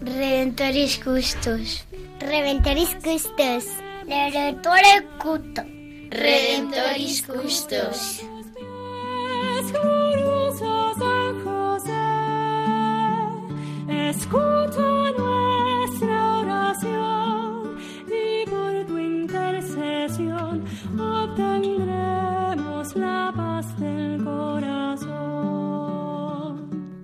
Redentoris Custos. Redentoris Custos. Redentore Cuto. Redentoris Custos. Escucha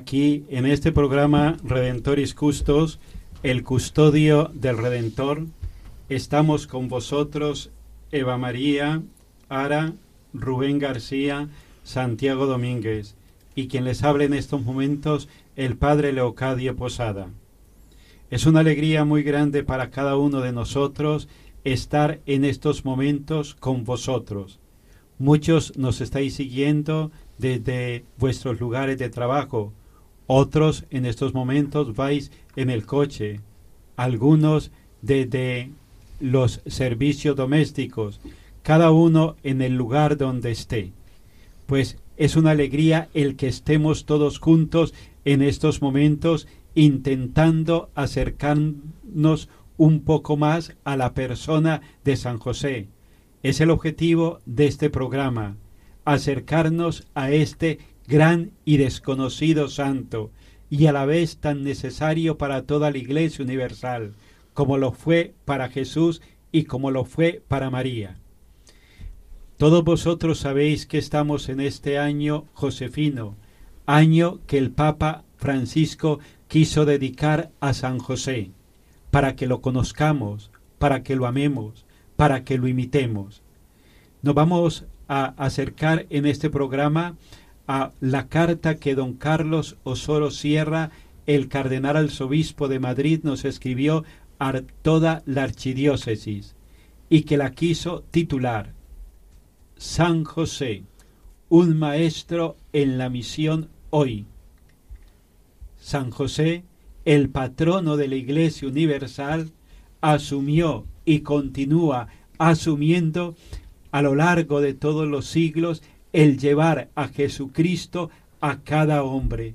Aquí en este programa Redentoris Custos, el custodio del Redentor, estamos con vosotros Eva María, Ara, Rubén García, Santiago Domínguez y quien les habla en estos momentos el Padre Leocadio Posada. Es una alegría muy grande para cada uno de nosotros estar en estos momentos con vosotros. Muchos nos estáis siguiendo desde vuestros lugares de trabajo, otros en estos momentos vais en el coche, algunos desde los servicios domésticos, cada uno en el lugar donde esté. Pues es una alegría el que estemos todos juntos en estos momentos intentando acercarnos un poco más a la persona de San José. Es el objetivo de este programa, acercarnos a este gran y desconocido santo, y a la vez tan necesario para toda la Iglesia universal, como lo fue para Jesús y como lo fue para María. Todos vosotros sabéis que estamos en este año josefino, año que el Papa Francisco quiso dedicar a San José, para que lo conozcamos, para que lo amemos, para que lo imitemos. Nos vamos a acercar en este programa a la carta que don Carlos Osoro Sierra, el cardenal arzobispo de Madrid, nos escribió a toda la archidiócesis y que la quiso titular San José, un maestro en la misión hoy. San José, el patrono de la Iglesia Universal, asumió y continúa asumiendo a lo largo de todos los siglos el llevar a Jesucristo a cada hombre.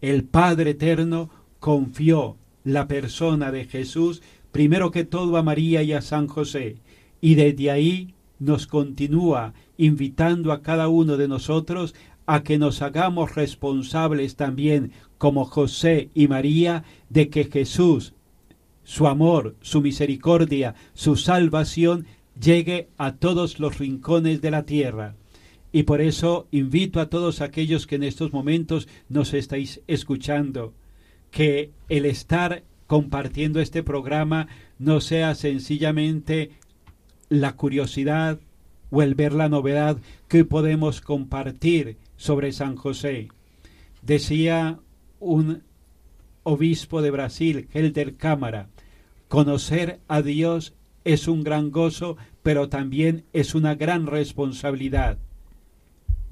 El Padre Eterno confió la persona de Jesús primero que todo a María y a San José, y desde ahí nos continúa invitando a cada uno de nosotros a que nos hagamos responsables también como José y María de que Jesús, su amor, su misericordia, su salvación llegue a todos los rincones de la tierra. Y por eso invito a todos aquellos que en estos momentos nos estáis escuchando, que el estar compartiendo este programa no sea sencillamente la curiosidad o el ver la novedad que podemos compartir sobre San José. Decía un obispo de Brasil, Helder Cámara, conocer a Dios es un gran gozo, pero también es una gran responsabilidad.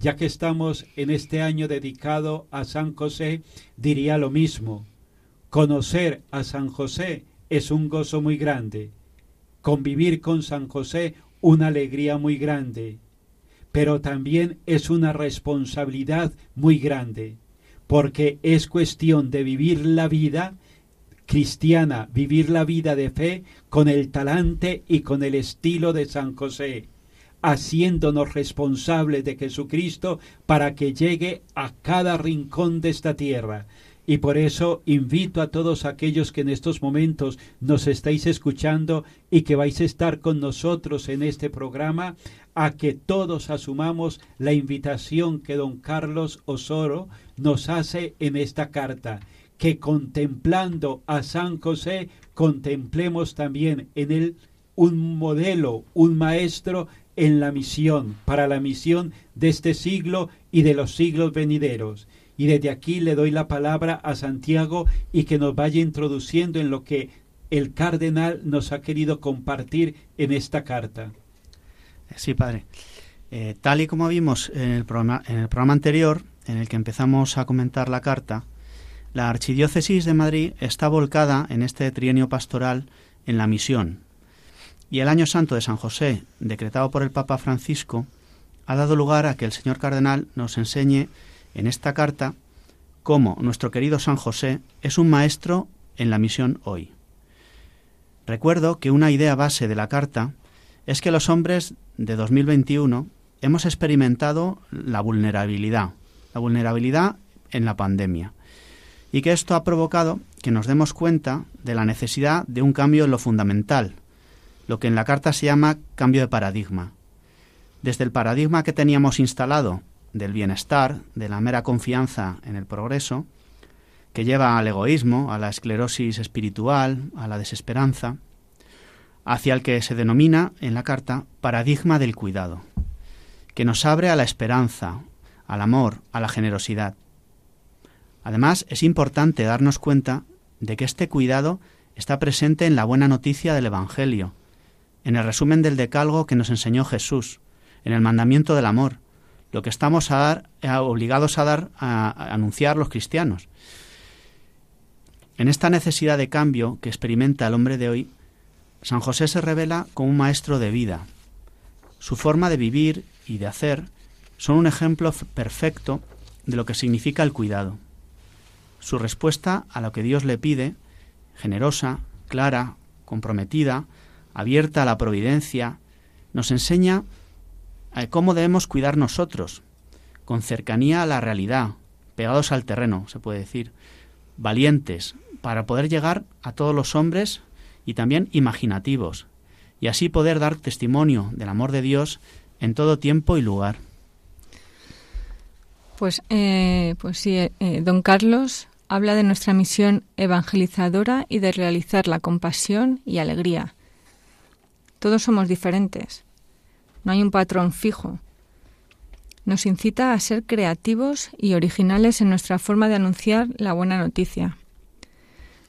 Ya que estamos en este año dedicado a San José, diría lo mismo. Conocer a San José es un gozo muy grande. Convivir con San José una alegría muy grande. pero también es una responsabilidad muy grande, porque es cuestión de vivir la vida cristiana, vivir la vida de fe con el talante y con el estilo de San José, haciéndonos responsables de Jesucristo para que llegue a cada rincón de esta tierra. Y por eso invito a todos aquellos que en estos momentos nos estáis escuchando y que vais a estar con nosotros en este programa, a que todos asumamos la invitación que don Carlos Osoro nos hace en esta carta que contemplando a San José, contemplemos también en él un modelo, un maestro en la misión, para la misión de este siglo y de los siglos venideros. Y desde aquí le doy la palabra a Santiago y que nos vaya introduciendo en lo que el cardenal nos ha querido compartir en esta carta. Sí, padre. Eh, tal y como vimos en el, programa, en el programa anterior, en el que empezamos a comentar la carta, la Archidiócesis de Madrid está volcada en este trienio pastoral en la misión. Y el Año Santo de San José, decretado por el Papa Francisco, ha dado lugar a que el señor cardenal nos enseñe en esta carta cómo nuestro querido San José es un maestro en la misión hoy. Recuerdo que una idea base de la carta es que los hombres de 2021 hemos experimentado la vulnerabilidad, la vulnerabilidad en la pandemia y que esto ha provocado que nos demos cuenta de la necesidad de un cambio en lo fundamental, lo que en la carta se llama cambio de paradigma. Desde el paradigma que teníamos instalado del bienestar, de la mera confianza en el progreso, que lleva al egoísmo, a la esclerosis espiritual, a la desesperanza, hacia el que se denomina en la carta paradigma del cuidado, que nos abre a la esperanza, al amor, a la generosidad. Además, es importante darnos cuenta de que este cuidado está presente en la buena noticia del Evangelio, en el resumen del decalgo que nos enseñó Jesús, en el mandamiento del amor, lo que estamos a eh, obligados a dar a, a anunciar los cristianos. En esta necesidad de cambio que experimenta el hombre de hoy, San José se revela como un maestro de vida. Su forma de vivir y de hacer son un ejemplo perfecto de lo que significa el cuidado su respuesta a lo que Dios le pide, generosa, clara, comprometida, abierta a la providencia, nos enseña eh, cómo debemos cuidar nosotros, con cercanía a la realidad, pegados al terreno, se puede decir, valientes, para poder llegar a todos los hombres y también imaginativos, y así poder dar testimonio del amor de Dios en todo tiempo y lugar. Pues, eh, pues sí, eh, don Carlos habla de nuestra misión evangelizadora y de realizar la compasión y alegría. Todos somos diferentes. No hay un patrón fijo. Nos incita a ser creativos y originales en nuestra forma de anunciar la buena noticia,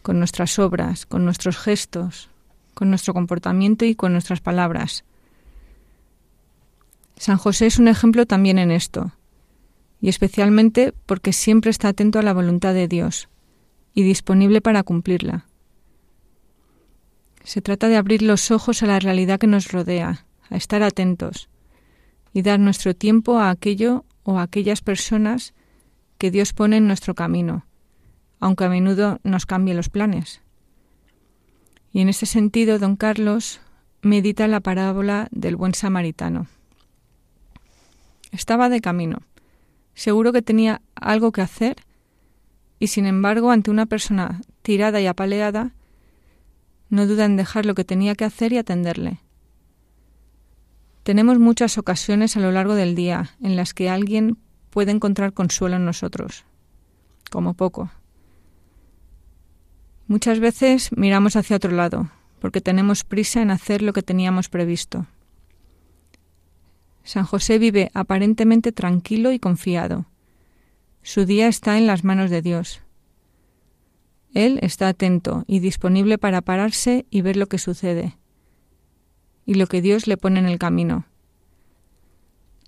con nuestras obras, con nuestros gestos, con nuestro comportamiento y con nuestras palabras. San José es un ejemplo también en esto y especialmente porque siempre está atento a la voluntad de Dios y disponible para cumplirla. Se trata de abrir los ojos a la realidad que nos rodea, a estar atentos y dar nuestro tiempo a aquello o a aquellas personas que Dios pone en nuestro camino, aunque a menudo nos cambie los planes. Y en este sentido, don Carlos medita la parábola del buen samaritano. Estaba de camino Seguro que tenía algo que hacer y sin embargo ante una persona tirada y apaleada, no duda en dejar lo que tenía que hacer y atenderle. Tenemos muchas ocasiones a lo largo del día en las que alguien puede encontrar consuelo en nosotros, como poco. Muchas veces miramos hacia otro lado, porque tenemos prisa en hacer lo que teníamos previsto. San José vive aparentemente tranquilo y confiado. Su día está en las manos de Dios. Él está atento y disponible para pararse y ver lo que sucede y lo que Dios le pone en el camino.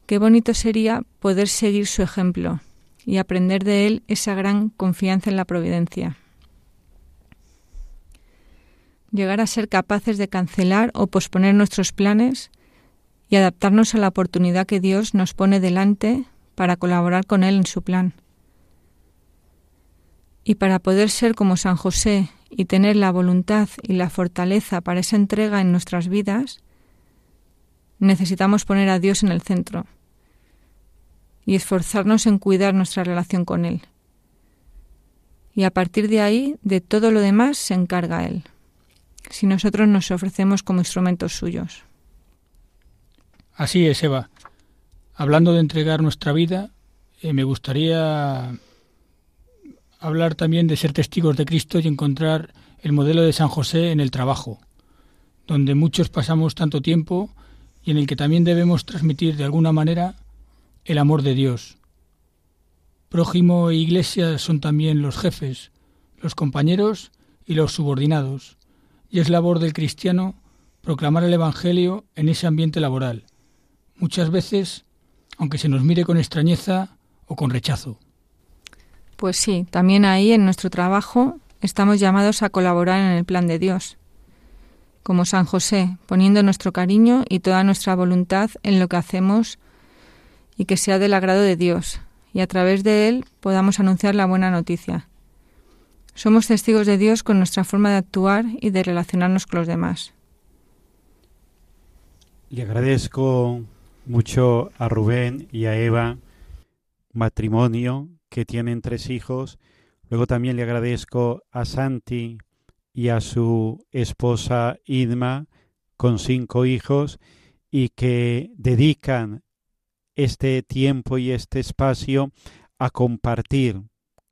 Qué bonito sería poder seguir su ejemplo y aprender de él esa gran confianza en la providencia. Llegar a ser capaces de cancelar o posponer nuestros planes y adaptarnos a la oportunidad que Dios nos pone delante para colaborar con Él en su plan. Y para poder ser como San José y tener la voluntad y la fortaleza para esa entrega en nuestras vidas, necesitamos poner a Dios en el centro y esforzarnos en cuidar nuestra relación con Él. Y a partir de ahí, de todo lo demás se encarga Él, si nosotros nos ofrecemos como instrumentos suyos. Así es, Eva. Hablando de entregar nuestra vida, eh, me gustaría hablar también de ser testigos de Cristo y encontrar el modelo de San José en el trabajo, donde muchos pasamos tanto tiempo y en el que también debemos transmitir de alguna manera el amor de Dios. Prójimo e iglesia son también los jefes, los compañeros y los subordinados, y es labor del cristiano proclamar el Evangelio en ese ambiente laboral, muchas veces aunque se nos mire con extrañeza o con rechazo. Pues sí, también ahí en nuestro trabajo estamos llamados a colaborar en el plan de Dios, como San José, poniendo nuestro cariño y toda nuestra voluntad en lo que hacemos y que sea del agrado de Dios, y a través de él podamos anunciar la buena noticia. Somos testigos de Dios con nuestra forma de actuar y de relacionarnos con los demás. Le agradezco mucho a Rubén y a Eva matrimonio que tienen tres hijos. Luego también le agradezco a Santi y a su esposa Idma con cinco hijos y que dedican este tiempo y este espacio a compartir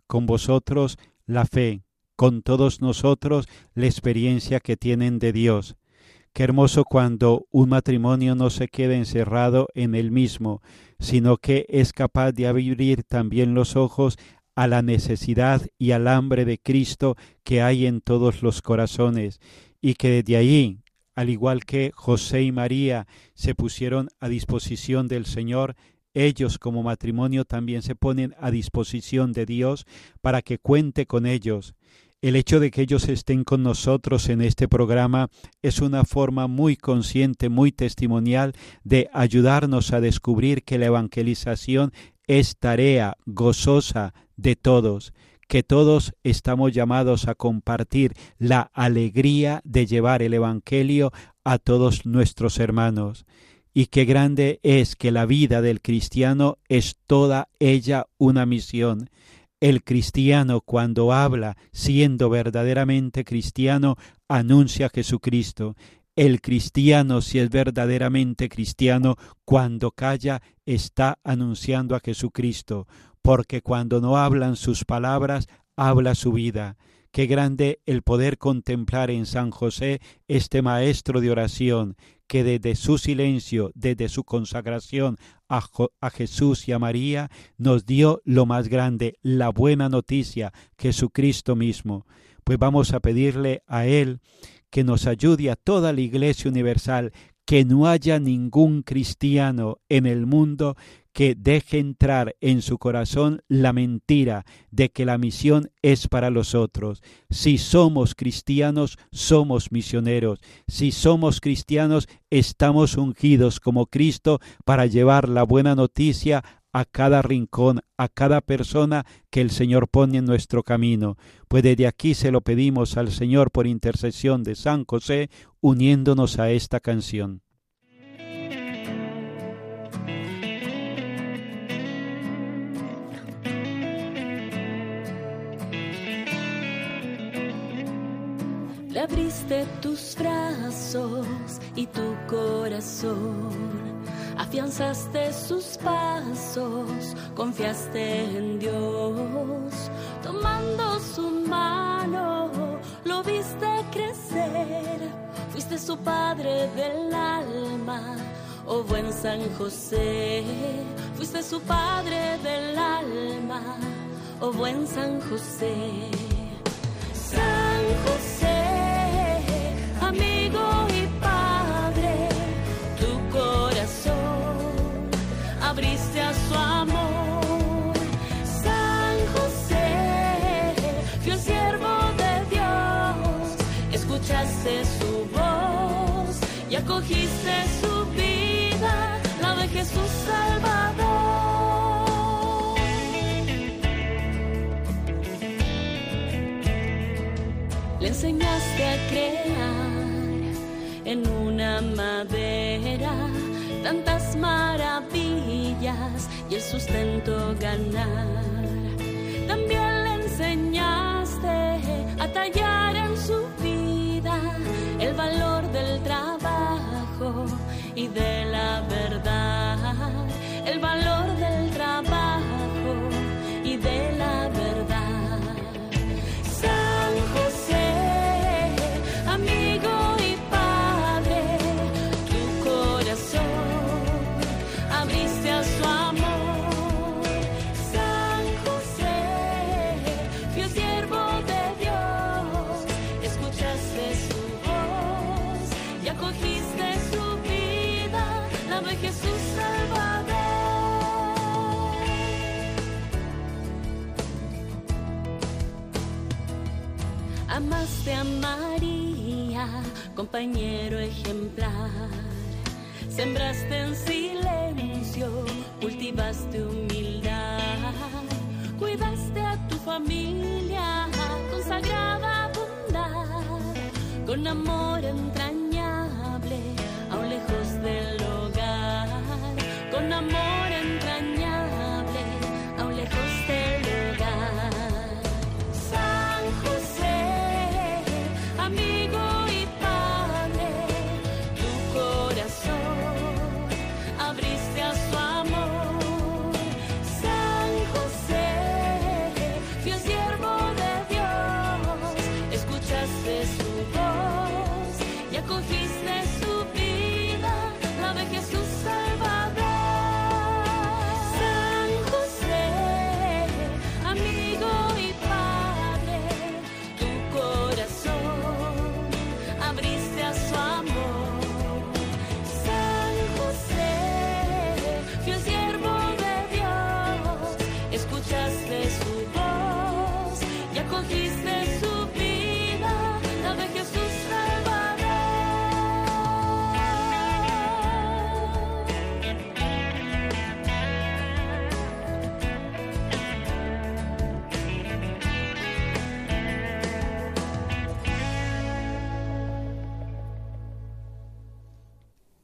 con vosotros la fe, con todos nosotros la experiencia que tienen de Dios. Qué hermoso cuando un matrimonio no se queda encerrado en el mismo, sino que es capaz de abrir también los ojos a la necesidad y al hambre de Cristo que hay en todos los corazones, y que desde allí, al igual que José y María se pusieron a disposición del Señor, ellos como matrimonio también se ponen a disposición de Dios para que cuente con ellos el hecho de que ellos estén con nosotros en este programa es una forma muy consciente, muy testimonial de ayudarnos a descubrir que la evangelización es tarea gozosa de todos, que todos estamos llamados a compartir la alegría de llevar el Evangelio a todos nuestros hermanos. Y qué grande es que la vida del cristiano es toda ella una misión el cristiano cuando habla, siendo verdaderamente cristiano, anuncia a Jesucristo. El cristiano, si es verdaderamente cristiano, cuando calla, está anunciando a Jesucristo, porque cuando no hablan sus palabras, habla su vida. Qué grande el poder contemplar en San José este maestro de oración, que desde su silencio, desde su consagración a, a, Jesús y a María, nos dio lo más grande, la buena noticia, Jesucristo mismo. Pues vamos a pedirle a Él que nos ayude a toda la Iglesia Universal, que no haya ningún cristiano en el mundo que deje entrar en su corazón la mentira de que la misión es para los otros. Si somos cristianos, somos misioneros. Si somos cristianos, estamos ungidos como Cristo para llevar la buena noticia a cada rincón, a cada persona que el Señor pone en nuestro camino. Pues desde aquí se lo pedimos al Señor por intercesión de San José, uniéndonos a esta canción. Le abriste tus brazos y tu corazón, afianzaste sus pasos, confiaste en Dios, tomando su mano, lo viste crecer, fuiste su padre del alma. Oh buen San José, fuiste su padre del alma, oh buen San José. escuchaste su voz y acogiste su vida, la de Jesús Salvador. Le enseñaste a crear en una madera tantas maravillas y el sustento ganar. También le enseñaste a tallar en su valor del trabajo y de la verdad, con amor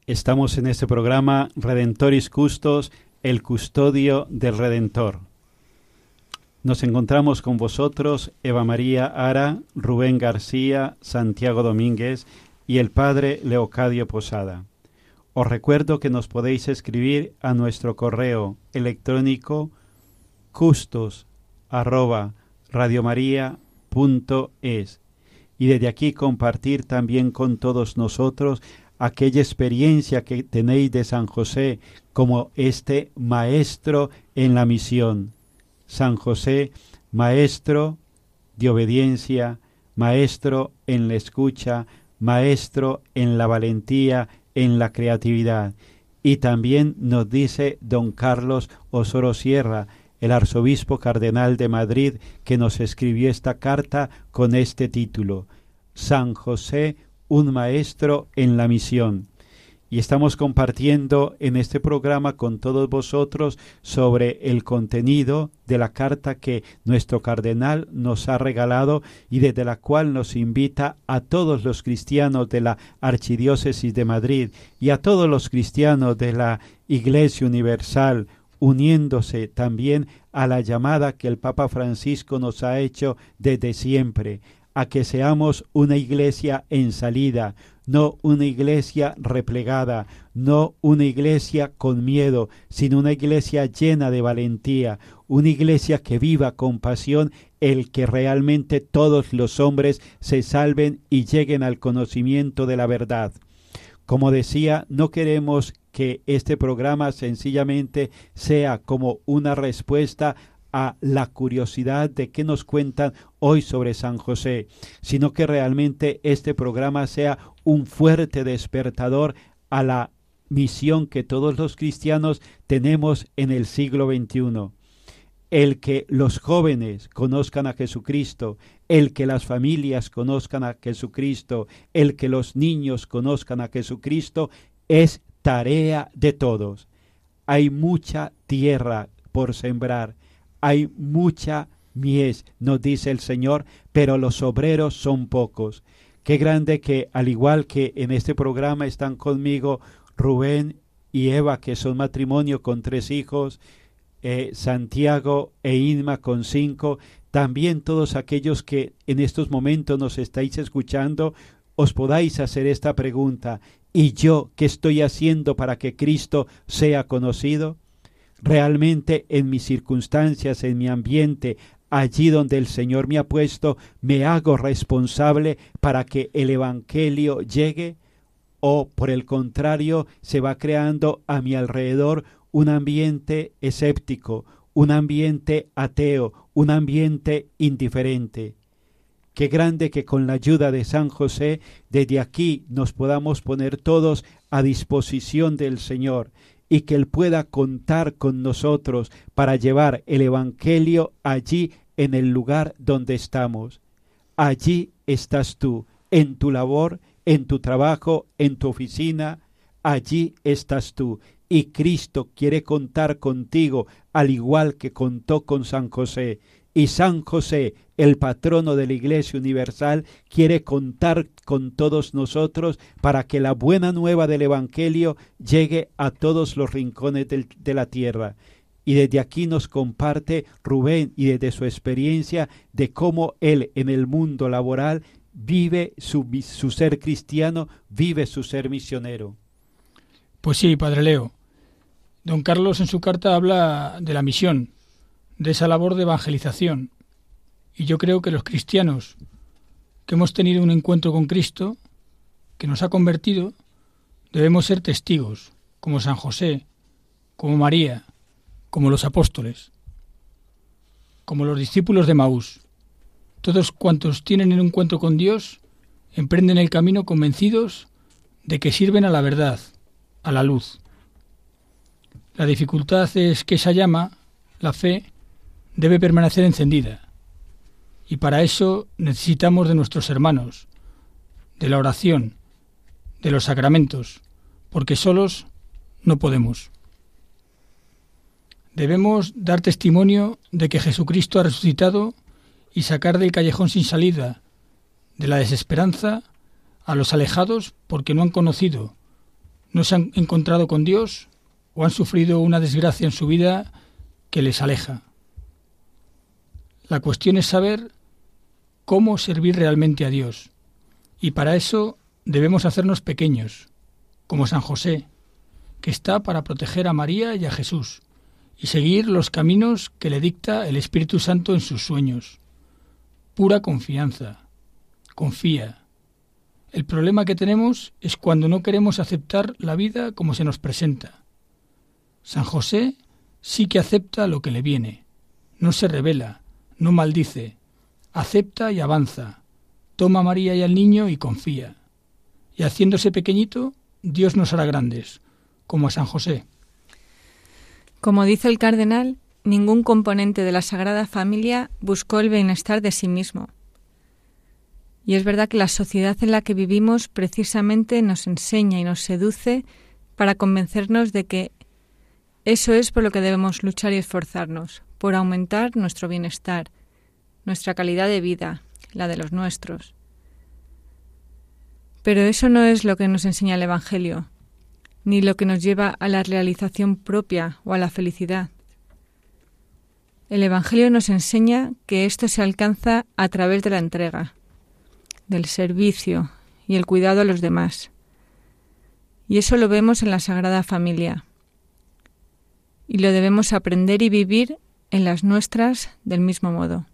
Estamos en este programa Redentoris Custos, el custodio del Redentor. Nos encontramos con vosotros Eva María Ara, Rubén García, Santiago Domínguez y el Padre Leocadio Posada. Os recuerdo que nos podéis escribir a nuestro correo electrónico custos arroba y desde aquí compartir también con todos nosotros aquella experiencia que tenéis de San José como este maestro en la misión. San José, maestro de obediencia, maestro en la escucha, maestro en la valentía, en la creatividad. Y también nos dice don Carlos Osoro Sierra, el arzobispo cardenal de Madrid, que nos escribió esta carta con este título, San José, un maestro en la misión. Y estamos compartiendo en este programa con todos vosotros sobre el contenido de la carta que nuestro cardenal nos ha regalado y desde la cual nos invita a todos los cristianos de la Archidiócesis de Madrid y a todos los cristianos de la Iglesia Universal uniéndose también a la llamada que el Papa Francisco nos ha hecho desde siempre, a que seamos una iglesia en salida, no una iglesia replegada, no una iglesia con miedo, sino una iglesia llena de valentía, una iglesia que viva con pasión el que realmente todos los hombres se salven y lleguen al conocimiento de la verdad. Como decía, no queremos que este programa sencillamente sea como una respuesta a la curiosidad de qué nos cuentan hoy sobre San José, sino que realmente este programa sea un fuerte despertador a la misión que todos los cristianos tenemos en el siglo XXI. El que los jóvenes conozcan a Jesucristo, el que las familias conozcan a Jesucristo, el que los niños conozcan a Jesucristo, es tarea de todos. Hay mucha tierra por sembrar, hay mucha mies, nos dice el Señor, pero los obreros son pocos. Qué grande que, al igual que en este programa están conmigo Rubén y Eva, que son matrimonio con tres hijos, eh, Santiago e Inma con cinco, también todos aquellos que en estos momentos nos estáis escuchando, os podáis hacer esta pregunta, ¿y yo qué estoy haciendo para que Cristo sea conocido? Realmente en mis circunstancias, en mi ambiente, allí donde el Señor me ha puesto, me hago responsable para que el Evangelio llegue? ¿O por el contrario se va creando a mi alrededor un ambiente escéptico, un ambiente ateo, un ambiente indiferente? Qué grande que con la ayuda de San José desde aquí nos podamos poner todos a disposición del Señor y que Él pueda contar con nosotros para llevar el Evangelio allí en el lugar donde estamos. Allí estás tú, en tu labor, en tu trabajo, en tu oficina, allí estás tú. Y Cristo quiere contar contigo al igual que contó con San José. Y San José, el patrono de la Iglesia Universal, quiere contar con todos nosotros para que la buena nueva del Evangelio llegue a todos los rincones de la tierra. Y desde aquí nos comparte Rubén y desde su experiencia de cómo él en el mundo laboral vive su, su ser cristiano, vive su ser misionero. Pues sí, Padre Leo. Don Carlos en su carta habla de la misión, de esa labor de evangelización. Y yo creo que los cristianos que hemos tenido un encuentro con Cristo, que nos ha convertido, debemos ser testigos, como San José, como María, como los apóstoles, como los discípulos de Maús. Todos cuantos tienen un encuentro con Dios emprenden el camino convencidos de que sirven a la verdad, a la luz. La dificultad es que esa llama, la fe, debe permanecer encendida. Y para eso necesitamos de nuestros hermanos, de la oración, de los sacramentos, porque solos no podemos. Debemos dar testimonio de que Jesucristo ha resucitado y sacar del callejón sin salida, de la desesperanza, a los alejados porque no han conocido, no se han encontrado con Dios o han sufrido una desgracia en su vida que les aleja. La cuestión es saber cómo servir realmente a Dios, y para eso debemos hacernos pequeños, como San José, que está para proteger a María y a Jesús, y seguir los caminos que le dicta el Espíritu Santo en sus sueños. Pura confianza. Confía. El problema que tenemos es cuando no queremos aceptar la vida como se nos presenta. San José sí que acepta lo que le viene. No se revela, no maldice, acepta y avanza. Toma a María y al niño y confía. Y haciéndose pequeñito, Dios nos hará grandes, como a San José. Como dice el cardenal, ningún componente de la Sagrada Familia buscó el bienestar de sí mismo. Y es verdad que la sociedad en la que vivimos precisamente nos enseña y nos seduce para convencernos de que eso es por lo que debemos luchar y esforzarnos, por aumentar nuestro bienestar, nuestra calidad de vida, la de los nuestros. Pero eso no es lo que nos enseña el Evangelio ni lo que nos lleva a la realización propia o a la felicidad. El Evangelio nos enseña que esto se alcanza a través de la entrega, del servicio y el cuidado a los demás. Y eso lo vemos en la Sagrada Familia. Y lo debemos aprender y vivir en las nuestras del mismo modo.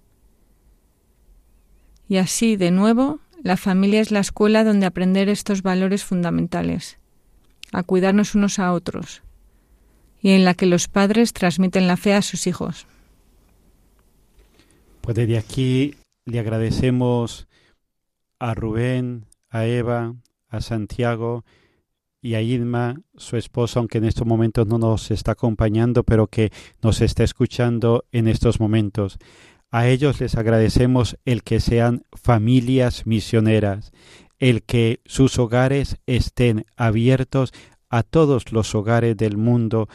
Y así, de nuevo, la familia es la escuela donde aprender estos valores fundamentales a cuidarnos unos a otros y en la que los padres transmiten la fe a sus hijos. Pues desde aquí le agradecemos a Rubén, a Eva, a Santiago y a Irma, su esposa, aunque en estos momentos no nos está acompañando, pero que nos está escuchando en estos momentos. A ellos les agradecemos el que sean familias misioneras, el que sus hogares estén abiertos a todos los hogares del mundo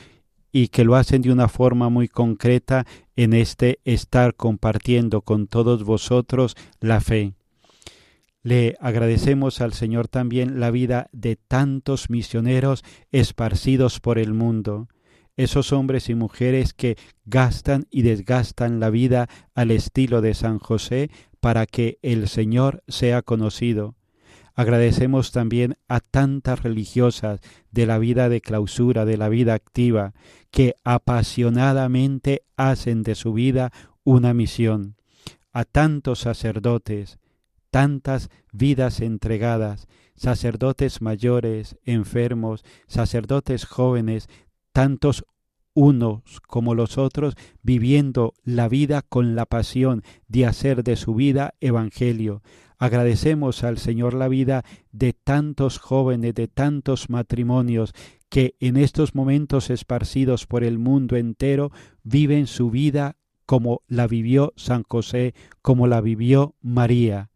y que lo hacen de una forma muy concreta en este estar compartiendo con todos vosotros la fe. Le agradecemos al Señor también la vida de tantos misioneros esparcidos por el mundo, esos hombres y mujeres que gastan y desgastan la vida al estilo de San José para que el Señor sea conocido. Agradecemos también a tantas religiosas de la vida de clausura, de la vida activa, que apasionadamente hacen de su vida una misión, a tantos sacerdotes, tantas vidas entregadas, sacerdotes mayores, enfermos, sacerdotes jóvenes, tantos unos como los otros, viviendo la vida con la pasión de hacer de su vida evangelio. Agradecemos al Señor la vida de tantos jóvenes, de tantos matrimonios que en estos momentos esparcidos por el mundo entero viven su vida como la vivió San José, como la vivió María,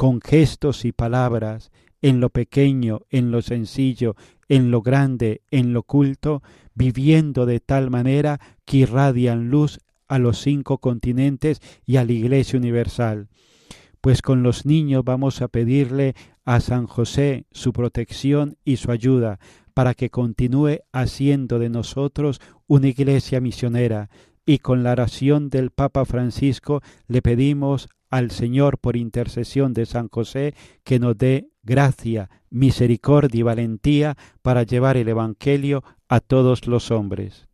con gestos y palabras, en lo pequeño, en lo sencillo, en lo grande, en lo oculto, viviendo de tal manera que irradian luz a los cinco continentes y a la Iglesia Universal. Pues con los niños vamos a pedirle a San José su protección y su ayuda para que continúe haciendo de nosotros una iglesia misionera. Y con la oración del Papa Francisco le pedimos al Señor por intercesión de San José que nos dé gracia, misericordia y valentía para llevar el Evangelio a todos los hombres.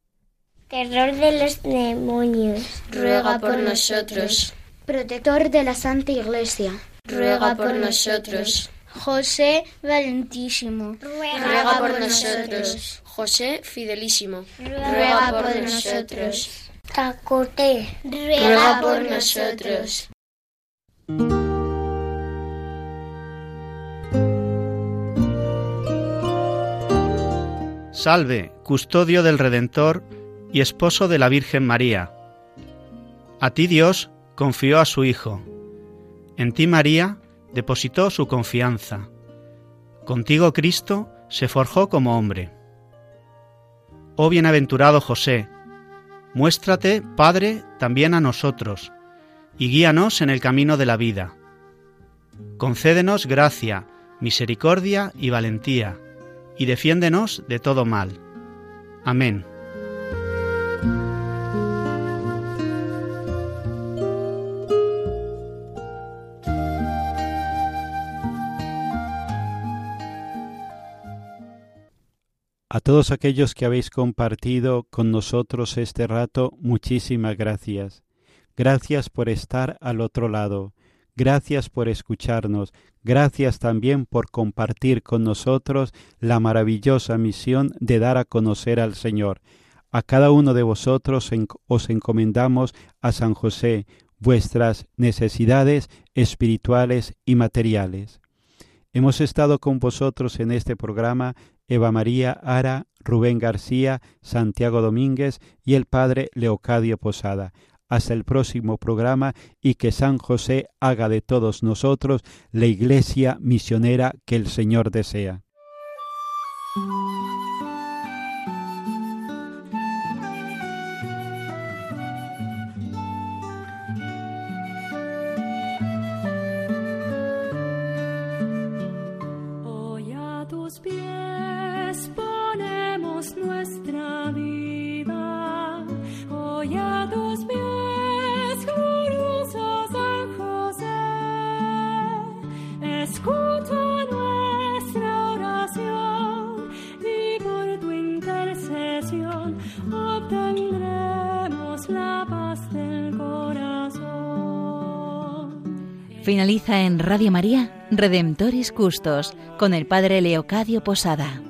Terror de los demonios. Ruega por nosotros. Protector de la Santa Iglesia. Ruega por nosotros. José Valentísimo. Ruega por nosotros. José Fidelísimo. Ruega por nosotros. Tacote. Ruega por nosotros. Salve, custodio del Redentor y esposo de la Virgen María. A ti Dios confió a su Hijo. En ti María depositó su confianza. Contigo Cristo se forjó como hombre. Oh bienaventurado José, muéstrate, Padre, también a nosotros, y guíanos en el camino de la vida. Concédenos gracia, misericordia y valentía y defiéndenos de todo mal. Amén. A todos aquellos que habéis compartido con nosotros este rato, muchísimas gracias. Gracias por estar al otro lado. Gracias por escucharnos. Gracias también por compartir con nosotros la maravillosa misión de dar a conocer al Señor. A cada uno de vosotros os encomendamos a San José vuestras necesidades espirituales y materiales. Hemos estado con vosotros en este programa Eva María Ara, Rubén García, Santiago Domínguez y el Padre Leocadio Posada hasta el próximo programa y que San José haga de todos nosotros la iglesia misionera que el Señor desea. Finaliza en Radio María Redemptoris Custos con el Padre Leocadio Posada.